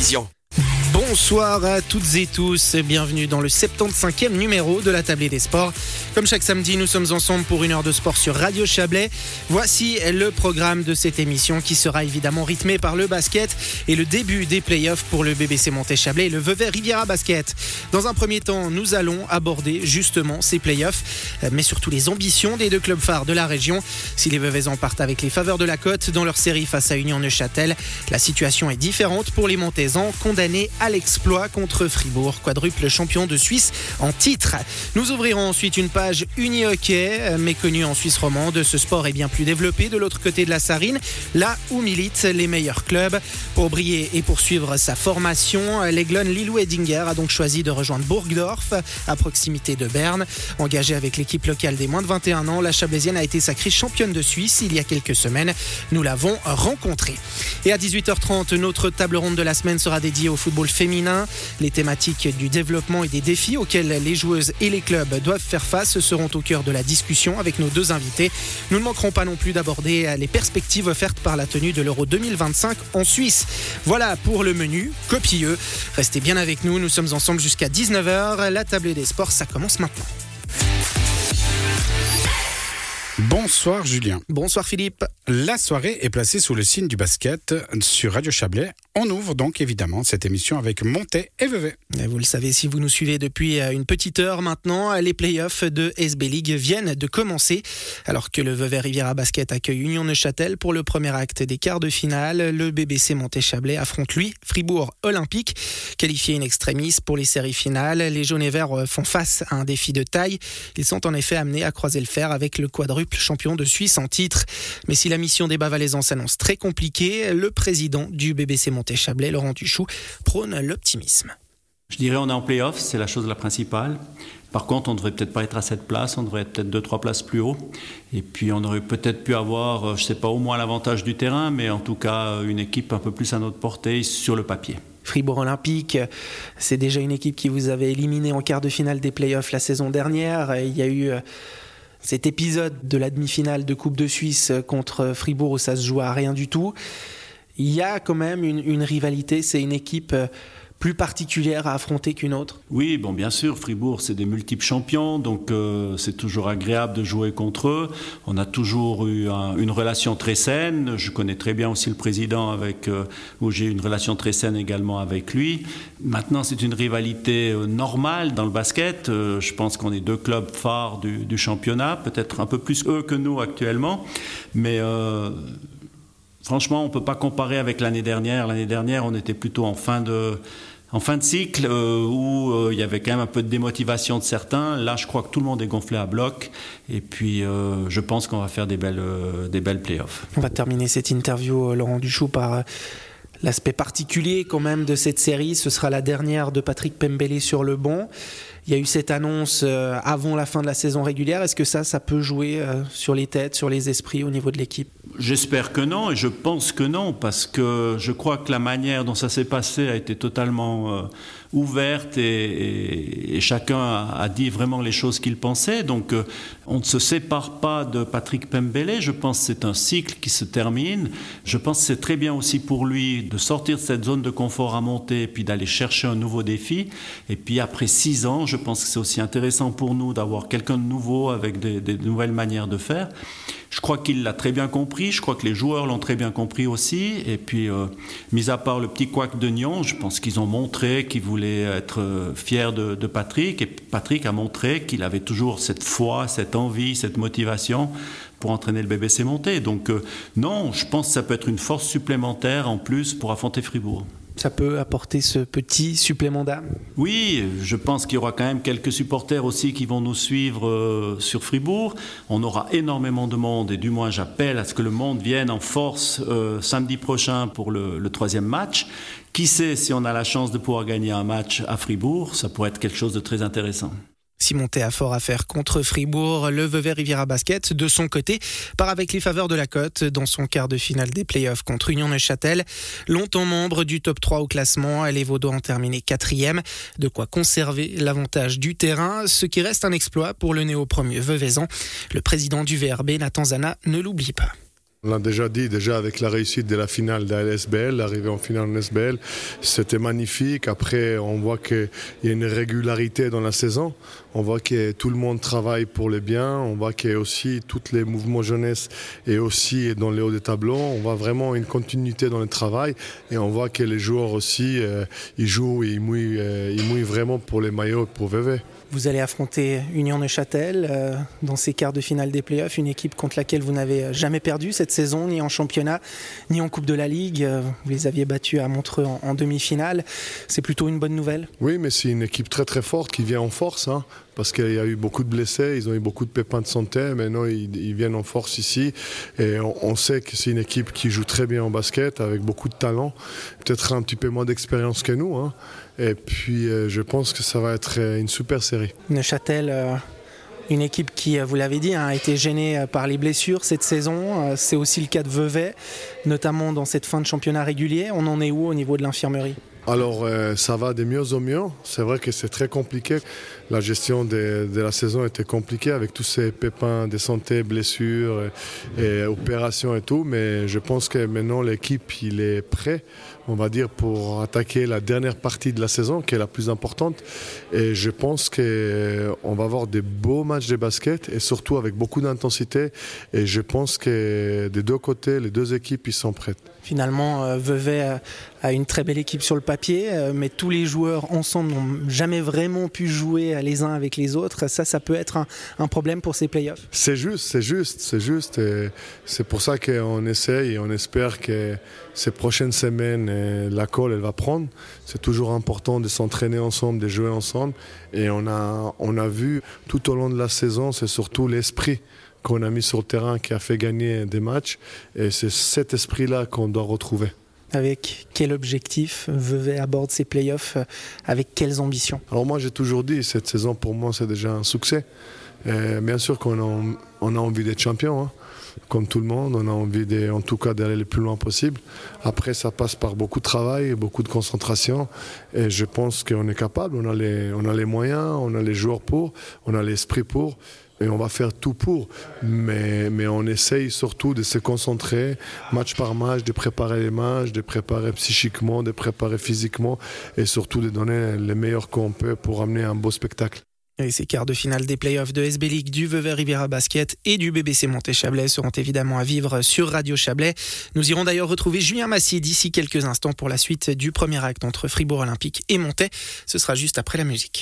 vision. Bonsoir à toutes et tous, bienvenue dans le 75e numéro de la Tablée des Sports. Comme chaque samedi, nous sommes ensemble pour une heure de sport sur Radio Chablais. Voici le programme de cette émission qui sera évidemment rythmé par le basket et le début des playoffs pour le BBC Monté-Chablais et le Vevey Riviera Basket. Dans un premier temps, nous allons aborder justement ces playoffs, mais surtout les ambitions des deux clubs phares de la région. Si les Veveysans partent avec les faveurs de la côte dans leur série face à Union Neuchâtel, la situation est différente pour les Montaisans condamnés à l'exploit contre Fribourg, quadruple champion de Suisse en titre. Nous ouvrirons ensuite une page uni-hockey, méconnue en Suisse romande. Ce sport est bien plus développé de l'autre côté de la Sarine, là où militent les meilleurs clubs. Pour briller et poursuivre sa formation, l'Aiglon Lilou Edinger a donc choisi de rejoindre Burgdorf, à proximité de Berne. Engagée avec l'équipe locale des moins de 21 ans, la Chablaisienne a été sacrée championne de Suisse il y a quelques semaines. Nous l'avons rencontrée. Et à 18h30, notre table ronde de la semaine sera dédiée au football féminin. Les thématiques du développement et des défis auxquels les joueuses et les clubs doivent faire face seront au cœur de la discussion avec nos deux invités. Nous ne manquerons pas non plus d'aborder les perspectives offertes par la tenue de l'Euro 2025 en Suisse. Voilà pour le menu copieux. Restez bien avec nous, nous sommes ensemble jusqu'à 19h. La table des sports, ça commence maintenant. Bonsoir Julien. Bonsoir Philippe. La soirée est placée sous le signe du basket sur Radio Chablais. On ouvre donc évidemment cette émission avec Monté et Vevey. Vous le savez si vous nous suivez depuis une petite heure maintenant, les playoffs de SB League viennent de commencer. Alors que le Vevey Riviera Basket accueille Union Neuchâtel pour le premier acte des quarts de finale, le BBC Monté Chablais affronte lui Fribourg Olympique. Qualifié in extremis pour les séries finales, les jaunes et verts font face à un défi de taille. Ils sont en effet amenés à croiser le fer avec le quadruple champion de Suisse en titre. Mais si la mission des Bavalaisans s'annonce très compliquée, le président du BBC Monté-Chablais, Laurent Duchou, prône l'optimisme. Je dirais on est en play-off, c'est la chose la principale. Par contre, on ne devrait peut-être pas être à cette place, on devrait être peut-être deux, trois places plus haut. Et puis, on aurait peut-être pu avoir, je ne sais pas, au moins l'avantage du terrain, mais en tout cas, une équipe un peu plus à notre portée sur le papier. Fribourg Olympique, c'est déjà une équipe qui vous avait éliminé en quart de finale des playoffs la saison dernière. Il y a eu cet épisode de la demi-finale de Coupe de Suisse contre Fribourg où ça se joue à rien du tout, il y a quand même une, rivalité. C'est une équipe plus particulière à affronter qu'une autre Oui, bon, bien sûr, Fribourg, c'est des multiples champions, donc euh, c'est toujours agréable de jouer contre eux. On a toujours eu un, une relation très saine. Je connais très bien aussi le président avec euh, où j'ai une relation très saine également avec lui. Maintenant, c'est une rivalité euh, normale dans le basket. je pense qu'on est deux clubs phares du, du championnat, peut-être un peu plus eux que nous actuellement, mais franchement, on ne peut pas comparer avec l'année dernière. L'année dernière, on était plutôt en fin de, en fin de cycle euh, où euh, il y avait quand même un peu de démotivation de certains. Là, je crois que tout le monde est gonflé à bloc. Et puis, euh, je pense qu'on va faire des belles, des belles playoffs. On va terminer cette interview, Laurent Duchou, par l'aspect particulier quand même de cette série. Ce sera la dernière de Patrick Pembele sur le banc. Il y a eu cette annonce avant la fin de la saison régulière. Est-ce que ça, ça peut jouer sur les têtes, sur les esprits au niveau de l'équipe? J'espère que non, et je pense que non, parce que je crois que la manière dont ça s'est passé a été totalement euh, ouverte et, chacun a, dit vraiment les choses qu'il pensait. Donc euh, on ne se sépare pas de Patrick Pembele. Je pense que c'est un cycle qui se termine. Je pense que c'est très bien aussi pour lui de sortir de cette zone de confort à monter et puis d'aller chercher un nouveau défi. Et puis après six ans, je pense que c'est aussi intéressant pour nous d'avoir quelqu'un de nouveau avec des nouvelles manières de faire. Je crois qu'il l'a très bien compris, je crois que les joueurs l'ont très bien compris aussi. Et puis, euh, mis à part le petit couac de Nyon, je pense qu'ils ont montré qu'ils voulaient être euh, fiers de, Patrick. Et Patrick a montré qu'il avait toujours cette foi, cette envie, cette motivation pour entraîner le BBC monté. Donc, euh, non, je pense que ça peut être une force supplémentaire en plus pour affronter Fribourg ça peut apporter ce petit supplément d'âme Oui, je pense qu'il y aura quand même quelques supporters aussi qui vont nous suivre euh, sur Fribourg. On aura énormément de monde et du moins j'appelle à ce que le monde vienne en force euh, samedi prochain pour le, le troisième match. Qui sait si on a la chance de pouvoir gagner un match à Fribourg, ça pourrait être quelque chose de très intéressant. Simon a fort à faire contre Fribourg. Le Vevey Riviera Basket, de son côté, part avec les faveurs de la cote dans son quart de finale des playoffs contre Union Neuchâtel. Longtemps membre du top 3 au classement, les Vaudois ont terminé quatrième. De quoi conserver l'avantage du terrain, ce qui reste un exploit pour le néo-premier Veuvaisan. Le président du VRB, Nathan Zana, ne l'oublie pas. On l'a déjà dit, déjà avec la réussite de la finale de la LSBL, l'arrivée en finale en SBL, c'était magnifique. Après, on voit qu'il y a une régularité dans la saison. On voit que tout le monde travaille pour le bien. On voit qu'il y a aussi tous les mouvements jeunesse et aussi dans les hauts des tableaux. On voit vraiment une continuité dans le travail et on voit que les joueurs aussi, euh, ils jouent et ils mouillent, euh, ils mouillent vraiment pour les maillots pour VV. Vous allez affronter Union Neuchâtel euh, dans ces quarts de finale des playoffs, une équipe contre laquelle vous n'avez jamais perdu cette saison, ni en championnat, ni en Coupe de la Ligue. Euh, vous les aviez battus à Montreux en, demi-finale. C'est plutôt une bonne nouvelle? Oui, mais c'est une équipe très très forte qui vient en force. Hein parce qu'il y a eu beaucoup de blessés, ils ont eu beaucoup de pépins de santé. Maintenant, ils, viennent en force ici. Et on, sait que c'est une équipe qui joue très bien en basket, avec beaucoup de talent. Peut-être un petit peu moins d'expérience que nous. Hein. Et puis, euh, je pense que ça va être euh, une super série. Neuchâtel. Euh, une équipe qui, vous l'avez dit, hein, a été gênée par les blessures cette saison. C'est aussi le cas de Vevey, notamment dans cette fin de championnat régulier. On en est où au niveau de l'infirmerie? Alors euh, ça va de mieux en mieux. C'est vrai que c'est très compliqué. La gestion de, la saison était compliquée avec tous ces pépins de santé, blessures et, opérations et tout. Mais je pense que maintenant l'équipe il est prêt, on va dire, pour attaquer la dernière partie de la saison qui est la plus importante. Et je pense qu'on va avoir des beaux matchs de basket et surtout avec beaucoup d'intensité. Et je pense que des deux côtés, les deux équipes, ils sont prêtes. Finalement, euh, Vevey a une très belle équipe sur le papier, euh, mais tous les joueurs ensemble n'ont jamais vraiment pu jouer les uns avec les autres. Ça, ça peut être un, problème pour ces playoffs. C'est juste, c'est juste, c'est juste. C'est pour ça qu'on essaye et on espère que ces prochaines semaines, euh, la colle, elle va prendre. C'est toujours important de s'entraîner ensemble, de jouer ensemble. Et on a, on a vu tout au long de la saison, c'est surtout l'esprit qu'on a mis sur le terrain qui a fait gagner des matchs. Et c'est cet esprit-là qu'on doit retrouver. Avec quel objectif Vevey aborde ces playoffs Avec quelles ambitions Alors moi j'ai toujours dit, cette saison pour moi c'est déjà un succès. bien sûr qu'on a, on a envie d'être champion, hein. comme tout le monde. On a envie de, en tout cas d'aller le plus loin possible. Après ça passe par beaucoup de travail, beaucoup de concentration. Et je pense qu'on est capable, on a, les, on a les moyens, on a les joueurs pour, on a l'esprit pour et on va faire tout pour. Mais, mais on essaye surtout de se concentrer match par match, de préparer les matchs, de préparer psychiquement, de préparer physiquement et surtout de donner le meilleur qu'on peut pour amener un beau spectacle. Et ces quarts de finale des playoffs de SB League, du Vevey Riviera Basket et du BBC Monté Chablais seront évidemment à vivre sur Radio Chablais. Nous irons d'ailleurs retrouver Julien Massier d'ici quelques instants pour la suite du premier acte entre Fribourg Olympique et Monté. Ce sera juste après la musique.